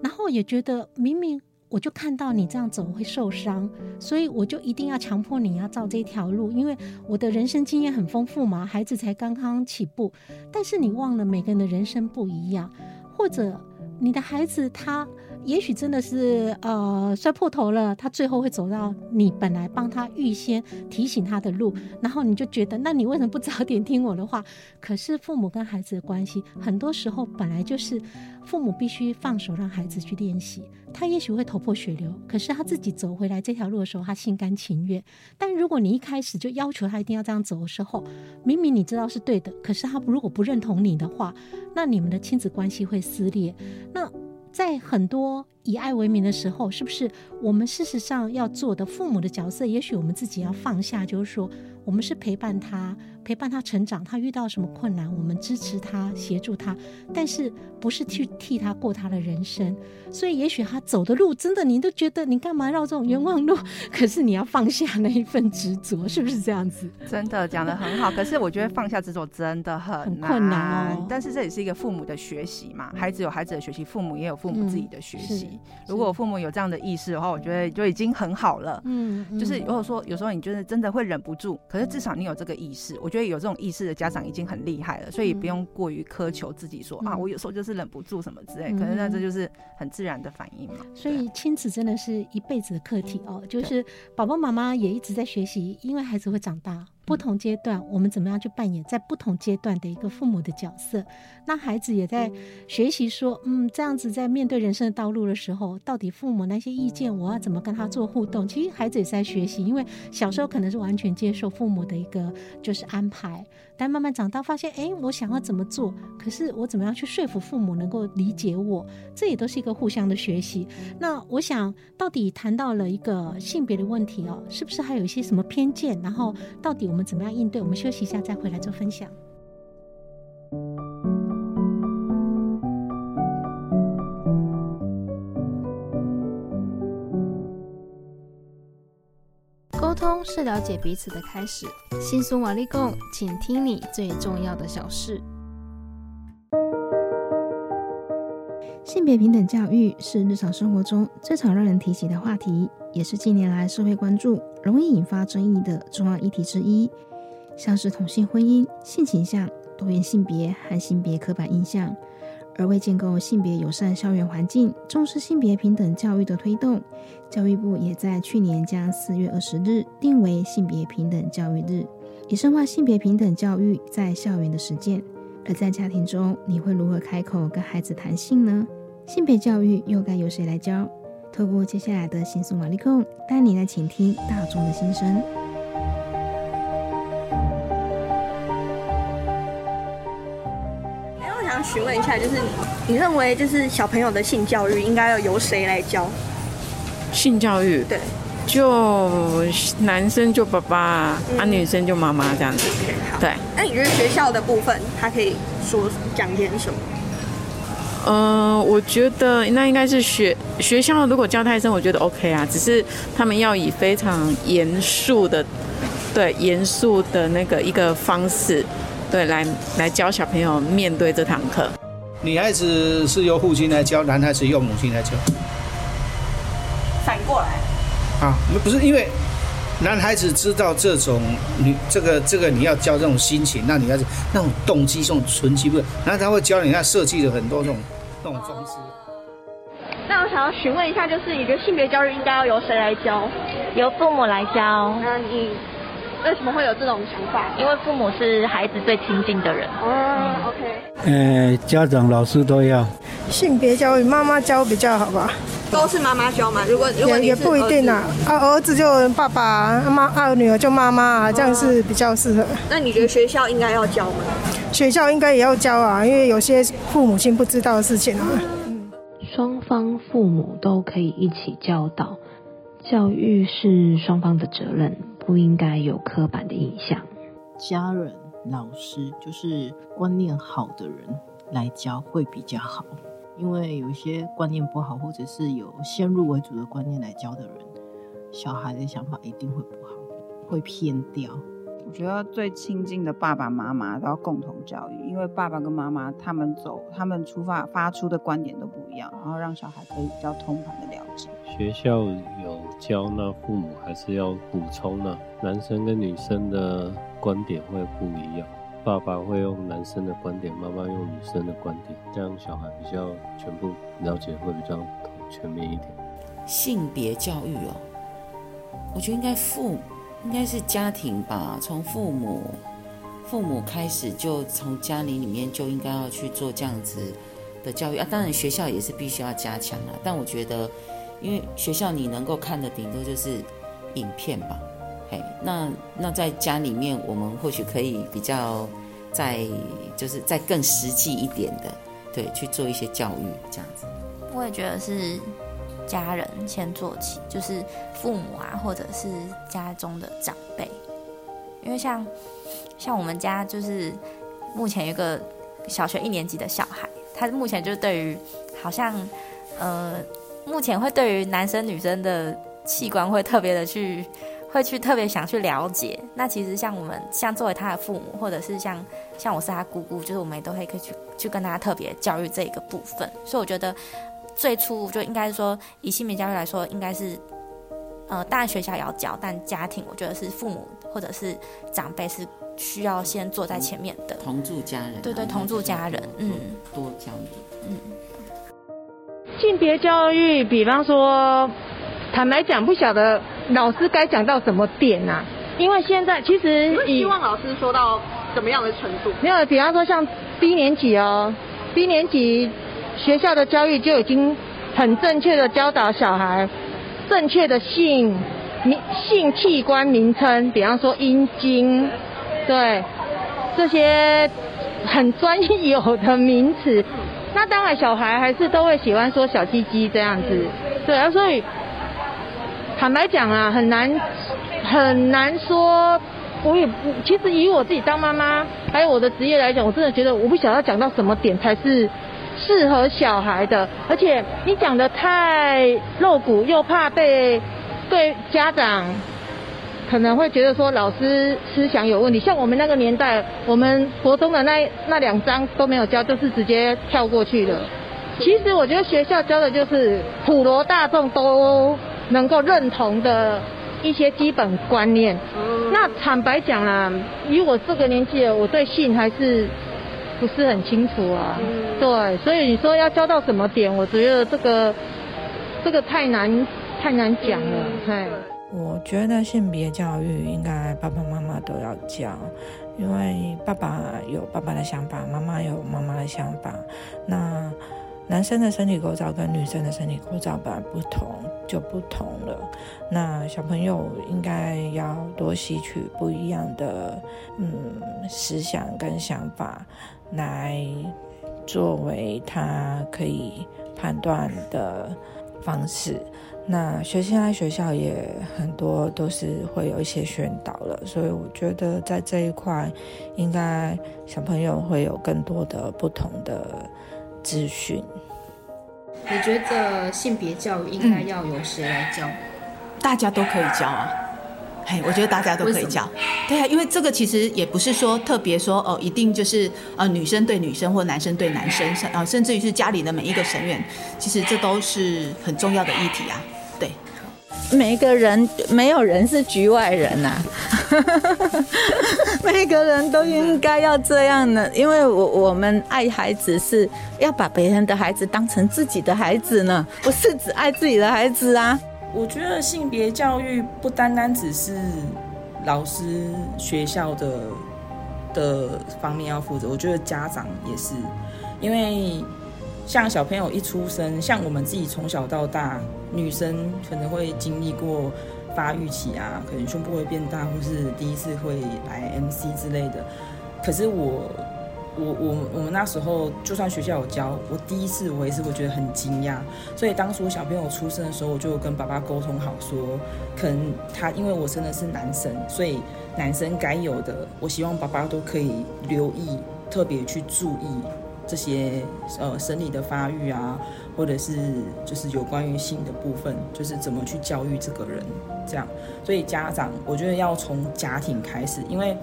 Speaker 4: 然后也觉得明明我就看到你这样走会受伤，所以我就一定要强迫你要照这条路，因为我的人生经验很丰富嘛，孩子才刚刚起步。但是你忘了每个人的人生不一样，或者你的孩子他。也许真的是呃摔破头了，他最后会走到你本来帮他预先提醒他的路，然后你就觉得，那你为什么不早点听我的话？可是父母跟孩子的关系，很多时候本来就是父母必须放手让孩子去练习。他也许会头破血流，可是他自己走回来这条路的时候，他心甘情愿。但如果你一开始就要求他一定要这样走的时候，明明你知道是对的，可是他如果不认同你的话，那你们的亲子关系会撕裂。那。在很多以爱为名的时候，是不是我们事实上要做的父母的角色，也许我们自己要放下，就是说。我们是陪伴他，陪伴他成长。他遇到什么困难，我们支持他，协助他，但是不是去替他过他的人生。所以，也许他走的路，真的你都觉得你干嘛绕这种冤枉路？可是你要放下那一份执着，是不是这样子？
Speaker 5: 真的讲得很好。可是我觉得放下执着真的很
Speaker 4: 困难哦。
Speaker 5: 但是这也是一个父母的学习嘛，孩子有孩子的学习，父母也有父母自己的学习。嗯、如果父母有这样的意识的话，我觉得就已经很好了。嗯，就是如果说有时候你觉得真的会忍不住。可是至少你有这个意识，我觉得有这种意识的家长已经很厉害了，所以不用过于苛求自己说，嗯、啊，我有时候就是忍不住什么之类，嗯、可能那这就是很自然的反应嘛。
Speaker 4: 所以亲子真的是一辈子的课题哦，就是宝宝妈妈也一直在学习，因为孩子会长大。不同阶段，我们怎么样去扮演在不同阶段的一个父母的角色？那孩子也在学习说，嗯，这样子在面对人生的道路的时候，到底父母那些意见，我要怎么跟他做互动？其实孩子也在学习，因为小时候可能是完全接受父母的一个就是安排，但慢慢长大发现，哎，我想要怎么做？可是我怎么样去说服父母能够理解我？这也都是一个互相的学习。那我想，到底谈到了一个性别的问题哦，是不是还有一些什么偏见？然后到底我们怎么样应对？我们休息一下，再回来做分享。
Speaker 3: 通是了解彼此的开始。新苏瓦利贡，请听你最重要的小事。
Speaker 7: 性别平等教育是日常生活中最常让人提起的话题，也是近年来社会关注、容易引发争议的重要议题之一。像是同性婚姻、性倾向、多元性别和性别刻板印象。而为建构性别友善校园环境、重视性别平等教育的推动，教育部也在去年将四月二十日定为性别平等教育日，以深化性别平等教育在校园的实践。而在家庭中，你会如何开口跟孩子谈性呢？性别教育又该由谁来教？透过接下来的心苏玛丽控，带你来倾听大众的心
Speaker 8: 声。想询问一下，就是你认为，就是小朋友的性教育应该要由谁来教？
Speaker 9: 性教育，
Speaker 8: 对，
Speaker 9: 就男生就爸爸，嗯、啊，女生就妈妈这样子。
Speaker 8: Okay,
Speaker 9: 对。
Speaker 8: 那你觉得学校的部分，他可以说讲点什么？
Speaker 9: 嗯、呃，我觉得那应该是学学校如果教太深，我觉得 OK 啊。只是他们要以非常严肃的，对严肃的那个一个方式，对来来教小朋友面对这堂课。
Speaker 10: 女孩子是由父亲来教，男孩子由母亲来教。
Speaker 8: 反过来。
Speaker 10: 啊，不是因为男孩子知道这种女这个这个你要教这种心情，那女孩子那种动机、这种纯机不，然后他会教你那设计了很多这种。这种方式。
Speaker 8: 那我想要询问一下，就是你觉得性别教育应该要由谁来教？
Speaker 11: 由父母来教。
Speaker 8: 那你为什么会有这种想法？
Speaker 11: 因为父母是孩子最亲近的人。
Speaker 8: 哦，OK。
Speaker 12: 呃，家长、老师都要。
Speaker 13: 性别教育妈妈教比较好吧？
Speaker 8: 都是妈妈教嘛？如果如果你
Speaker 13: 也不一定啊，啊，儿子就爸爸，妈啊，女儿就妈妈啊，这样是比较适合。
Speaker 8: 那你觉得学校应该要教吗？
Speaker 13: 学校应该也要教啊，因为有些父母亲不知道的事情啊。
Speaker 14: 双方父母都可以一起教导，教育是双方的责任，不应该有刻板的印象。
Speaker 15: 家人、老师就是观念好的人来教会比较好。因为有一些观念不好，或者是有先入为主的观念来教的人，小孩的想法一定会不好，会偏掉。
Speaker 16: 我觉得最亲近的爸爸妈妈都要共同教育，因为爸爸跟妈妈他们走，他们出发发出的观点都不一样，然后让小孩可以比较通盘的了解。
Speaker 17: 学校有教，那父母还是要补充呢。男生跟女生的观点会不一样，爸爸会用男生的观点，妈妈用女生的观点，这样小孩比较全部了解会比较全面一点。
Speaker 18: 性别教育哦，我觉得应该父。应该是家庭吧，从父母父母开始，就从家里里面就应该要去做这样子的教育啊。当然学校也是必须要加强啊。但我觉得，因为学校你能够看的顶多就是影片吧，嘿，那那在家里面，我们或许可以比较再就是再更实际一点的，对，去做一些教育这样子。
Speaker 19: 我也觉得是。家人先做起，就是父母啊，或者是家中的长辈，因为像像我们家就是目前有一个小学一年级的小孩，他目前就对于好像呃，目前会对于男生女生的器官会特别的去会去特别想去了解。那其实像我们像作为他的父母，或者是像像我是他姑姑，就是我们也都会可以去去跟他特别教育这一个部分。所以我觉得。最初就应该说，以性别教育来说，应该是，呃，当然学校也要教，但家庭我觉得是父母或者是长辈是需要先坐在前面的，
Speaker 18: 同住家人，
Speaker 19: 对对，同住家人，嗯，
Speaker 18: 多教育，
Speaker 19: 嗯。
Speaker 20: 性别教育，比方说，坦白讲，不晓得老师该讲到什么点啊？因为现在其实
Speaker 8: 希望老师说到怎么样的程度？
Speaker 20: 没有，比方说像低年级哦，低年级。学校的教育就已经很正确的教导小孩正确的性名性器官名称，比方说阴茎，对这些很专有的名词。那当然，小孩还是都会喜欢说小鸡鸡这样子，对啊。所以坦白讲啊，很难很难说。我也不，其实以我自己当妈妈，还有我的职业来讲，我真的觉得我不晓得讲到什么点才是。适合小孩的，而且你讲的太露骨，又怕被对家长可能会觉得说老师思想有问题。像我们那个年代，我们国中的那那两章都没有教，都、就是直接跳过去的。其实我觉得学校教的就是普罗大众都能够认同的一些基本观念。那坦白讲啦，以我这个年纪，我对性还是。不是很清楚啊，嗯、对，所以你说要教到什么点，我觉得这个这个太难太难讲了。对、
Speaker 21: 嗯，我觉得性别教育应该爸爸妈妈都要教，因为爸爸有爸爸的想法，妈妈有妈妈的想法。那男生的身体构造跟女生的身体构造本来不同，就不同了。那小朋友应该要多吸取不一样的嗯思想跟想法。来作为他可以判断的方式。那学现在学校也很多都是会有一些宣导了，所以我觉得在这一块，应该小朋友会有更多的不同的资讯。
Speaker 22: 你觉得性别教育应该要由谁来教？
Speaker 23: 大家都可以教啊。嘿，我觉得大家都可以叫，对啊，因为这个其实也不是说特别说哦，一定就是呃女生对女生或男生对男生，啊，甚至于是家里的每一个成员，其实这都是很重要的议题啊。对，
Speaker 24: 每个人没有人是局外人呐，每个人都应该要这样的，因为我我们爱孩子是要把别人的孩子当成自己的孩子呢，不是只爱自己的孩子啊。
Speaker 25: 我觉得性别教育不单单只是老师、学校的的方面要负责，我觉得家长也是，因为像小朋友一出生，像我们自己从小到大，女生可能会经历过发育期啊，可能胸部会变大，或是第一次会来 MC 之类的，可是我。我我我们那时候就算学校有教，我第一次我也是会觉得很惊讶。所以当初小朋友出生的时候，我就跟爸爸沟通好说，可能他因为我生的是男生，所以男生该有的，我希望爸爸都可以留意，特别去注意这些呃生理的发育啊，或者是就是有关于性的部分，就是怎么去教育这个人这样。所以家长我觉得要从家庭开始，因为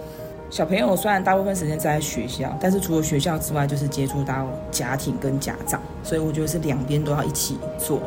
Speaker 25: 小朋友虽然大部分时间在学校，但是除了学校之外，就是接触到家庭跟家长，所以我觉得是两边都要一起做。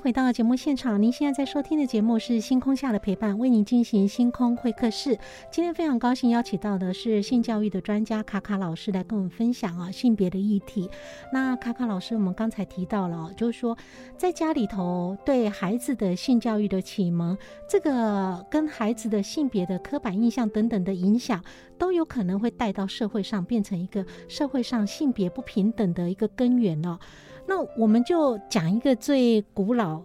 Speaker 4: 回到节目现场，您现在在收听的节目是《星空下的陪伴》，为您进行星空会客室。今天非常高兴邀请到的是性教育的专家卡卡老师来跟我们分享啊性别的议题。那卡卡老师，我们刚才提到了，就是说在家里头对孩子的性教育的启蒙，这个跟孩子的性别的刻板印象等等的影响，都有可能会带到社会上，变成一个社会上性别不平等的一个根源哦。那我们就讲一个最古老、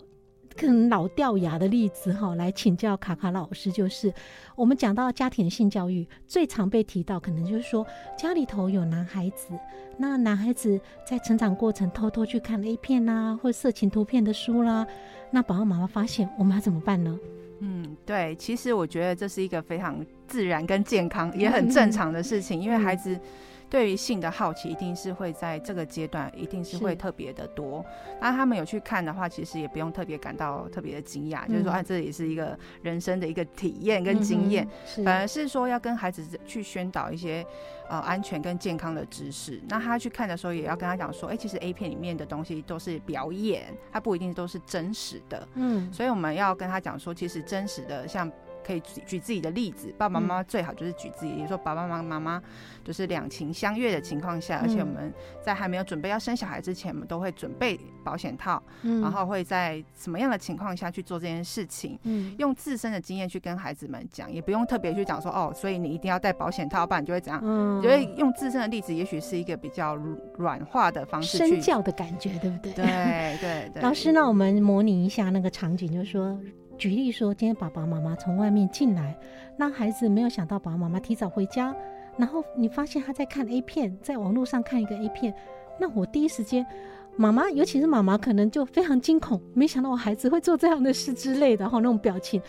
Speaker 4: 更老掉牙的例子哈，来请教卡卡老师。就是我们讲到家庭性教育，最常被提到，可能就是说家里头有男孩子，那男孩子在成长过程偷偷去看 A 片啊，或色情图片的书啦，那爸爸妈妈发现，我们要怎么办呢？
Speaker 5: 嗯，对，其实我觉得这是一个非常自然跟健康，也很正常的事情，因为孩子。对于性的好奇，一定是会在这个阶段，一定是会特别的多。那他们有去看的话，其实也不用特别感到特别的惊讶，嗯、就是说，啊，这也是一个人生的一个体验跟经验，嗯、反而是说要跟孩子去宣导一些呃安全跟健康的知识。那他去看的时候，也要跟他讲说，哎，其实 A 片里面的东西都是表演，它不一定都是真实的。嗯，所以我们要跟他讲说，其实真实的像。可以举举自己的例子，爸爸妈妈最好就是举自己，比如说爸爸妈妈妈就是两情相悦的情况下，而且我们在还没有准备要生小孩之前，我们都会准备保险套，然后会在什么样的情况下去做这件事情，用自身的经验去跟孩子们讲，也不用特别去讲说哦，所以你一定要戴保险套，不然你就会怎样，就会用自身的例子，也许是一个比较软化的方式，
Speaker 4: 身教的感觉，对不对？
Speaker 5: 对对对。
Speaker 4: 老师，那我们模拟一下那个场景，就是说。举例说，今天爸爸妈妈从外面进来，那孩子没有想到爸爸妈妈提早回家，然后你发现他在看 A 片，在网络上看一个 A 片，那我第一时间，妈妈，尤其是妈妈，可能就非常惊恐，没想到我孩子会做这样的事之类的，哈，那种表情，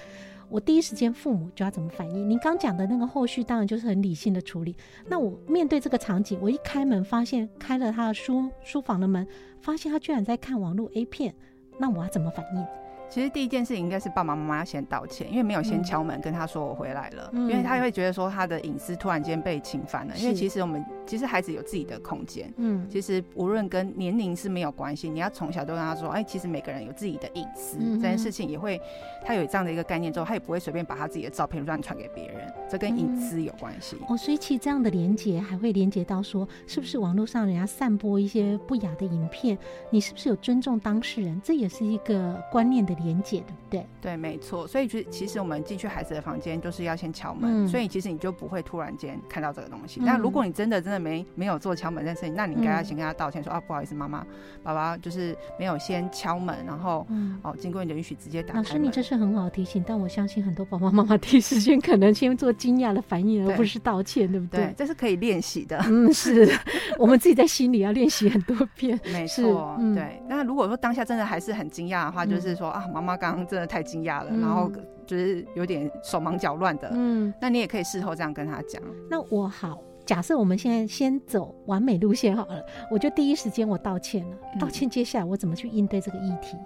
Speaker 4: 我第一时间父母就要怎么反应？您刚讲的那个后续，当然就是很理性的处理。那我面对这个场景，我一开门发现开了他的书书房的门，发现他居然在看网络 A 片，那我要怎么反应？
Speaker 5: 其实第一件事情应该是爸爸妈妈要先道歉，因为没有先敲门跟他说我回来了，嗯、因为他会觉得说他的隐私突然间被侵犯了。嗯、因为其实我们其实孩子有自己的空间，嗯，其实无论跟年龄是没有关系，你要从小都跟他说，哎，其实每个人有自己的隐私，嗯、这件事情也会他有这样的一个概念之后，他也不会随便把他自己的照片乱传给别人，这跟隐私有关系、嗯。
Speaker 4: 哦，所以其实这样的连接还会连接到说，是不是网络上人家散播一些不雅的影片，你是不是有尊重当事人？这也是一个观念的连接，对不对？对
Speaker 5: 对，没错。所以其实其实我们进去孩子的房间，就是要先敲门。嗯、所以其实你就不会突然间看到这个东西。那、嗯、如果你真的真的没没有做敲门这件事情，那你应该要先跟他道歉说，说、嗯、啊，不好意思，妈妈爸爸就是没有先敲门，然后、嗯、哦经过你的允许直接打开。
Speaker 4: 老师，你这是很好提醒，但我相信很多爸爸妈妈第一时间可能先做惊讶的反应，对而不是道歉，对不对？
Speaker 5: 对，这是可以练习的。
Speaker 4: 嗯，是 我们自己在心里要练习很多遍。
Speaker 5: 没错，嗯、对。那如果说当下真的还是很惊讶的话，嗯、就是说啊，妈妈刚刚真的太惊讶了，嗯、然后就是有点手忙脚乱的。嗯，那你也可以事后这样跟他讲。
Speaker 4: 那我好，假设我们现在先走完美路线好了，我就第一时间我道歉了，嗯、道歉，接下来我怎么去应对这个议题？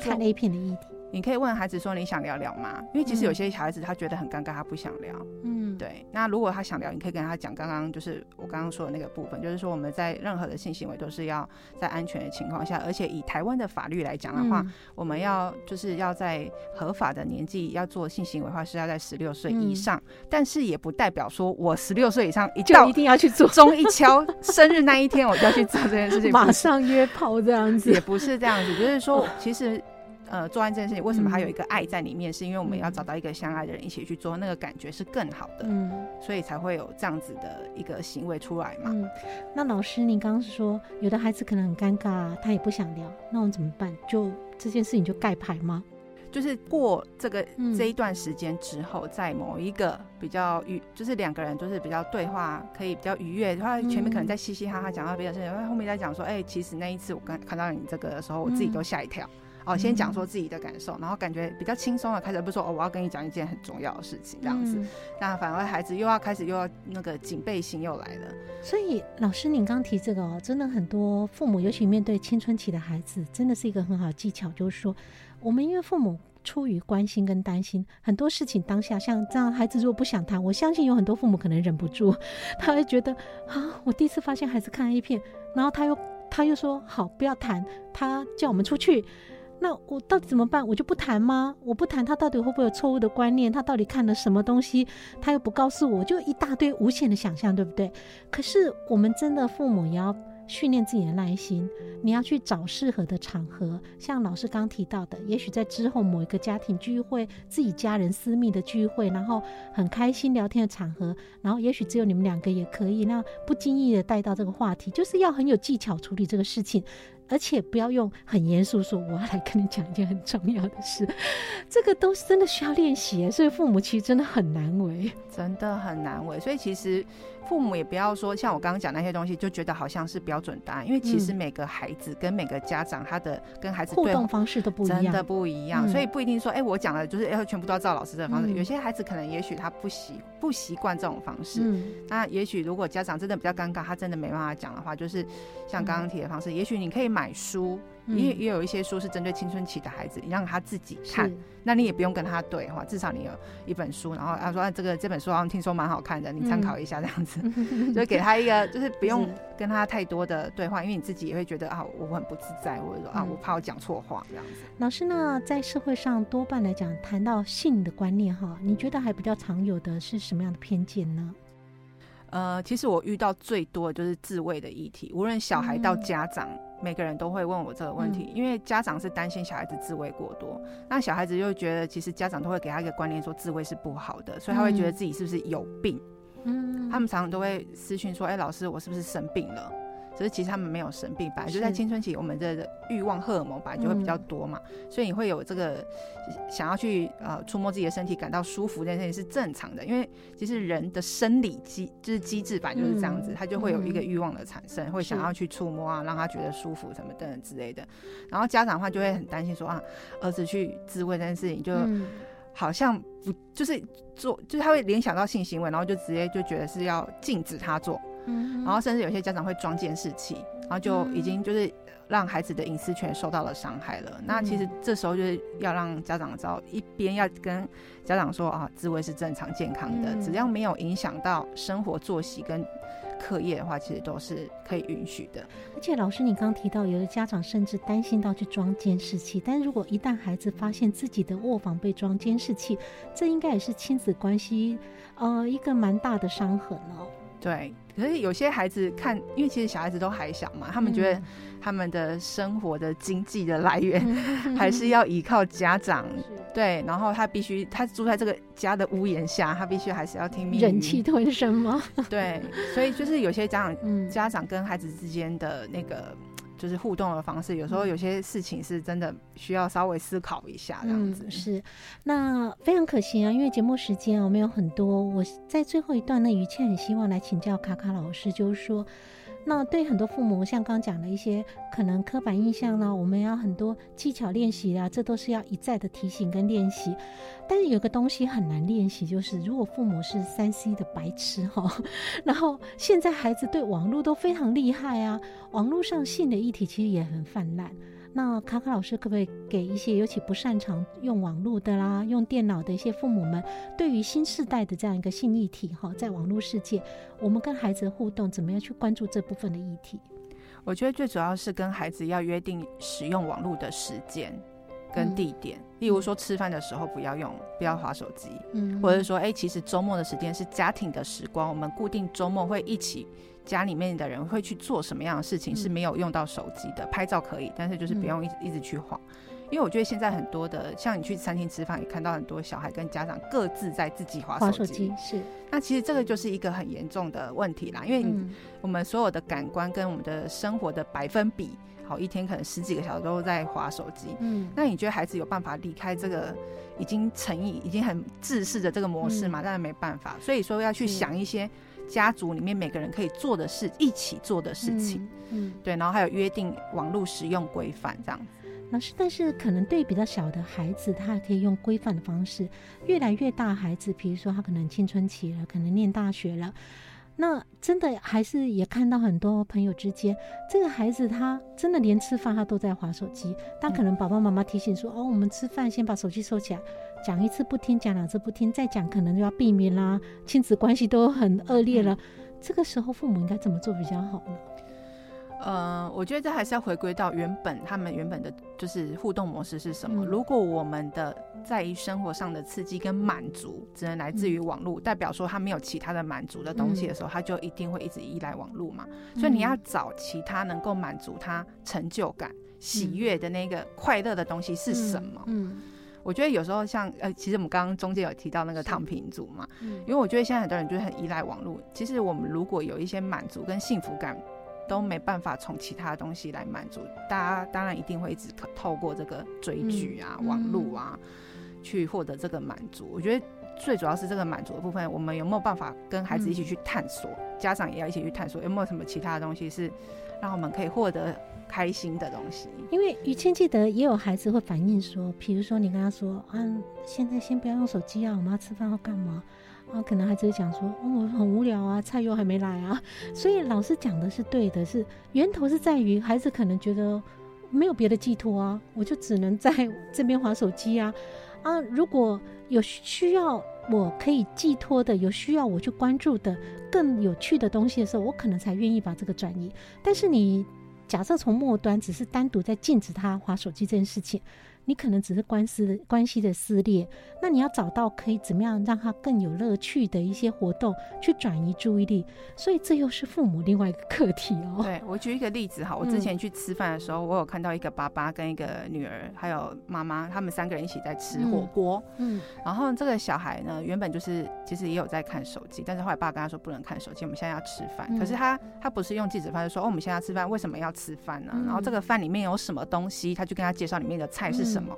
Speaker 4: 看 A 片的议题。
Speaker 5: 你可以问孩子说：“你想聊聊吗？”因为其实有些小孩子他觉得很尴尬，他不想聊。嗯，对。那如果他想聊，你可以跟他讲刚刚就是我刚刚说的那个部分，就是说我们在任何的性行为都是要在安全的情况下，而且以台湾的法律来讲的话，嗯、我们要就是要在合法的年纪要做性行为的话，是要在十六岁以上。嗯、但是也不代表说我十六岁以上一到
Speaker 4: 一定要去做，
Speaker 5: 钟一敲生日那一天我就要去做这件事情，
Speaker 4: 马上约炮这样子，
Speaker 5: 也不是这样子，就是说其实。呃，做完这件事情，为什么还有一个爱在里面？嗯、是因为我们要找到一个相爱的人一起去做，那个感觉是更好的，嗯，所以才会有这样子的一个行为出来嘛。
Speaker 4: 嗯，那老师，你刚刚是说有的孩子可能很尴尬，他也不想聊，那我们怎么办？就这件事情就盖牌吗？
Speaker 5: 就是过这个这一段时间之后，嗯、在某一个比较愉，就是两个人就是比较对话可以比较愉悦，他前面可能在嘻嘻哈哈讲到别的事情，然后后面在讲说，哎、欸，其实那一次我刚看到你这个的时候，我自己都吓一跳。嗯哦，先讲说自己的感受，然后感觉比较轻松了，开始不说哦，我要跟你讲一件很重要的事情这样子，那、嗯、反而孩子又要开始又要那个警备心又来了。
Speaker 4: 所以老师，您刚提这个哦，真的很多父母，尤其面对青春期的孩子，真的是一个很好的技巧，就是说，我们因为父母出于关心跟担心，很多事情当下像这样，孩子如果不想谈，我相信有很多父母可能忍不住，他会觉得啊，我第一次发现孩子看 A 片，然后他又他又说好不要谈，他叫我们出去。那我到底怎么办？我就不谈吗？我不谈，他到底会不会有错误的观念？他到底看了什么东西？他又不告诉我，就一大堆无限的想象，对不对？可是我们真的父母也要训练自己的耐心，你要去找适合的场合，像老师刚提到的，也许在之后某一个家庭聚会，自己家人私密的聚会，然后很开心聊天的场合，然后也许只有你们两个也可以，那不经意的带到这个话题，就是要很有技巧处理这个事情。而且不要用很严肃说，我要来跟你讲一件很重要的事，这个都是真的需要练习，所以父母其实真的很难为，
Speaker 5: 真的很难为。所以其实父母也不要说像我刚刚讲那些东西，就觉得好像是标准答案，因为其实每个孩子跟每个家长他的跟孩子
Speaker 4: 互动方式都不一样，
Speaker 5: 真的不一样。所以不一定说，哎，我讲的就是要全部都要照老师这个方式。有些孩子可能也许他不习不习惯这种方式，那也许如果家长真的比较尴尬，他真的没办法讲的话，就是像刚刚提的方式，也许你可以。买书，也也有一些书是针对青春期的孩子，你让他自己看，那你也不用跟他对话，至少你有一本书，然后他说、啊、这个这本书好像听说蛮好看的，你参考一下这样子，嗯、就给他一个，就是不用跟他太多的对话，因为你自己也会觉得啊，我很不自在，或者说啊，我怕我讲错话这样子。
Speaker 4: 老师呢，在社会上多半来讲，谈到性的观念哈，你觉得还比较常有的是什么样的偏见呢？
Speaker 5: 呃，其实我遇到最多的就是自慰的议题，无论小孩到家长。嗯每个人都会问我这个问题，因为家长是担心小孩子自慰过多，那小孩子又觉得其实家长都会给他一个观念，说自慰是不好的，所以他会觉得自己是不是有病？嗯，他们常常都会私讯说：“哎，老师，我是不是生病了？”可是其实他们没有生病，本来就在青春期，我们的欲望荷尔蒙本来就会比较多嘛，嗯、所以你会有这个想要去呃触摸自己的身体，感到舒服这件事情是正常的，因为其实人的生理机就是机制本来就是这样子，他、嗯、就会有一个欲望的产生，嗯、会想要去触摸啊，让他觉得舒服什么等等之类的。然后家长的话就会很担心说啊，儿子去自慰这件事情就好像不就是做，就是他会联想到性行为，然后就直接就觉得是要禁止他做。然后甚至有些家长会装监视器，然后就已经就是让孩子的隐私权受到了伤害了。那其实这时候就是要让家长知道，一边要跟家长说啊，自慰是正常健康的，只要没有影响到生活作息跟课业的话，其实都是可以允许的。
Speaker 4: 而且老师，你刚提到有的家长甚至担心到去装监视器，但如果一旦孩子发现自己的卧房被装监视器，这应该也是亲子关系呃一个蛮大的伤痕哦。
Speaker 5: 对。可是有些孩子看，因为其实小孩子都还小嘛，他们觉得他们的生活的经济的来源 还是要依靠家长，对，然后他必须他住在这个家的屋檐下，他必须还是要听命。
Speaker 4: 忍气吞声吗？
Speaker 5: 对，所以就是有些家长家长跟孩子之间的那个。就是互动的方式，有时候有些事情是真的需要稍微思考一下，这样子。
Speaker 4: 嗯、是，那非常可惜啊，因为节目时间我们有很多，我在最后一段呢，于倩很希望来请教卡卡老师，就是说。那对很多父母，像刚讲的一些可能刻板印象呢，我们要很多技巧练习啊，这都是要一再的提醒跟练习。但是有个东西很难练习，就是如果父母是三 C 的白痴哈，然后现在孩子对网络都非常厉害啊，网络上性的议题其实也很泛滥。那卡卡老师可不可以给一些尤其不擅长用网络的啦、用电脑的一些父母们，对于新时代的这样一个性议题哈，在网络世界，我们跟孩子的互动怎么样去关注这部分的议题？
Speaker 5: 我觉得最主要是跟孩子要约定使用网络的时间跟地点，嗯、例如说吃饭的时候不要用，不要划手机，嗯，或者说哎、欸，其实周末的时间是家庭的时光，我们固定周末会一起。家里面的人会去做什么样的事情是没有用到手机的？拍照可以，但是就是不用一直一直去晃。因为我觉得现在很多的，像你去餐厅吃饭，也看到很多小孩跟家长各自在自己划手机。
Speaker 4: 是，
Speaker 5: 那其实这个就是一个很严重的问题啦。因为我们所有的感官跟我们的生活的百分比，好，一天可能十几个小时都在划手机。嗯，那你觉得孩子有办法离开这个已经成瘾、已经很自视的这个模式吗？当然没办法。所以说要去想一些。家族里面每个人可以做的事，一起做的事情，嗯，嗯对，然后还有约定网络使用规范这样子。
Speaker 4: 老师，但是可能对比较小的孩子，他还可以用规范的方式；越来越大孩子，比如说他可能青春期了，可能念大学了，那真的还是也看到很多朋友之间，这个孩子他真的连吃饭他都在划手机。但可能爸爸妈妈提醒说：“哦，我们吃饭先把手机收起来。”讲一次不听，讲两次不听，再讲可能就要避免啦，亲子关系都很恶劣了。这个时候父母应该怎么做比较好呢？
Speaker 5: 呃，我觉得这还是要回归到原本他们原本的就是互动模式是什么。嗯、如果我们的在于生活上的刺激跟满足只能来自于网络，嗯、代表说他没有其他的满足的东西的时候，嗯、他就一定会一直依赖网络嘛。所以你要找其他能够满足他成就感、嗯、喜悦的那个快乐的东西是什么？嗯。嗯我觉得有时候像呃，其实我们刚刚中间有提到那个躺平族嘛，嗯，因为我觉得现在很多人就是很依赖网络。其实我们如果有一些满足跟幸福感，都没办法从其他东西来满足。大家当然一定会一直透过这个追剧啊、嗯、网络啊，去获得这个满足。我觉得最主要是这个满足的部分，我们有没有办法跟孩子一起去探索？嗯、家长也要一起去探索，有没有什么其他的东西是让我们可以获得。开心的东西，
Speaker 4: 因为于谦记得也有孩子会反映说，比如说你跟他说啊，现在先不要用手机啊，我们要吃饭要干嘛啊？可能孩子会讲说，哦，我很无聊啊，菜又还没来啊。所以老师讲的是对的，是源头是在于孩子可能觉得没有别的寄托啊，我就只能在这边划手机啊啊。如果有需要我可以寄托的，有需要我去关注的更有趣的东西的时候，我可能才愿意把这个转移。但是你。假设从末端只是单独在禁止他划手机这件事情。你可能只是关系的关系的撕裂，那你要找到可以怎么样让他更有乐趣的一些活动去转移注意力，所以这又是父母另外一个课题哦。
Speaker 5: 对，我举一个例子哈，我之前去吃饭的时候，嗯、我有看到一个爸爸跟一个女儿还有妈妈，他们三个人一起在吃火锅。嗯，然后这个小孩呢，原本就是其实也有在看手机，但是后来爸跟他说不能看手机，我们现在要吃饭。嗯、可是他他不是用禁止方式说哦，我们现在要吃饭，为什么要吃饭呢？嗯、然后这个饭里面有什么东西，他就跟他介绍里面的菜是什么。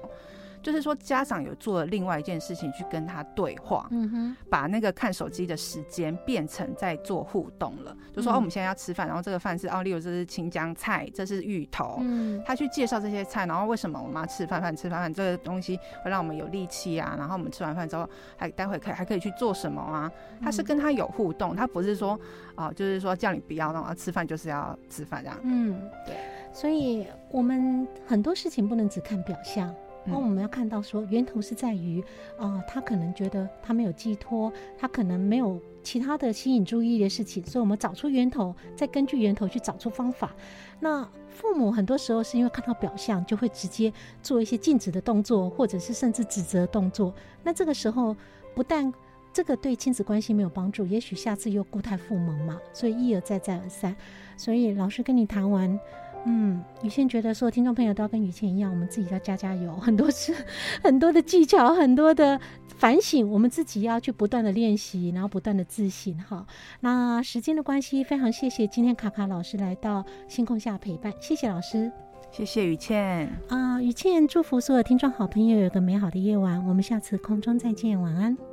Speaker 5: 就是说，家长有做了另外一件事情去跟他对话，嗯哼，把那个看手机的时间变成在做互动了。就说哦，我们现在要吃饭，然后这个饭是哦，例如这是青江菜，这是芋头，嗯，他去介绍这些菜，然后为什么我们要吃饭饭吃饭饭这个东西会让我们有力气啊？然后我们吃完饭之后还待会可以还可以去做什么啊？他是跟他有互动，他不是说哦，就是说叫你不要那种吃饭就是要吃饭这样，嗯，对。
Speaker 4: 所以我们很多事情不能只看表象，那、嗯、我们要看到说源头是在于啊、呃，他可能觉得他没有寄托，他可能没有其他的吸引注意力的事情，所以我们找出源头，再根据源头去找出方法。那父母很多时候是因为看到表象，就会直接做一些禁止的动作，或者是甚至指责动作。那这个时候不但这个对亲子关系没有帮助，也许下次又故态复萌嘛，所以一而再再而三。所以老师跟你谈完。嗯，雨倩觉得说，听众朋友都要跟雨倩一样，我们自己要加加油，很多事，很多的技巧，很多的反省，我们自己要去不断的练习，然后不断的自省。哈，那时间的关系，非常谢谢今天卡卡老师来到星空下陪伴，谢谢老师，
Speaker 5: 谢谢雨倩
Speaker 4: 啊，雨倩祝福所有听众好朋友有个美好的夜晚，我们下次空中再见，晚安。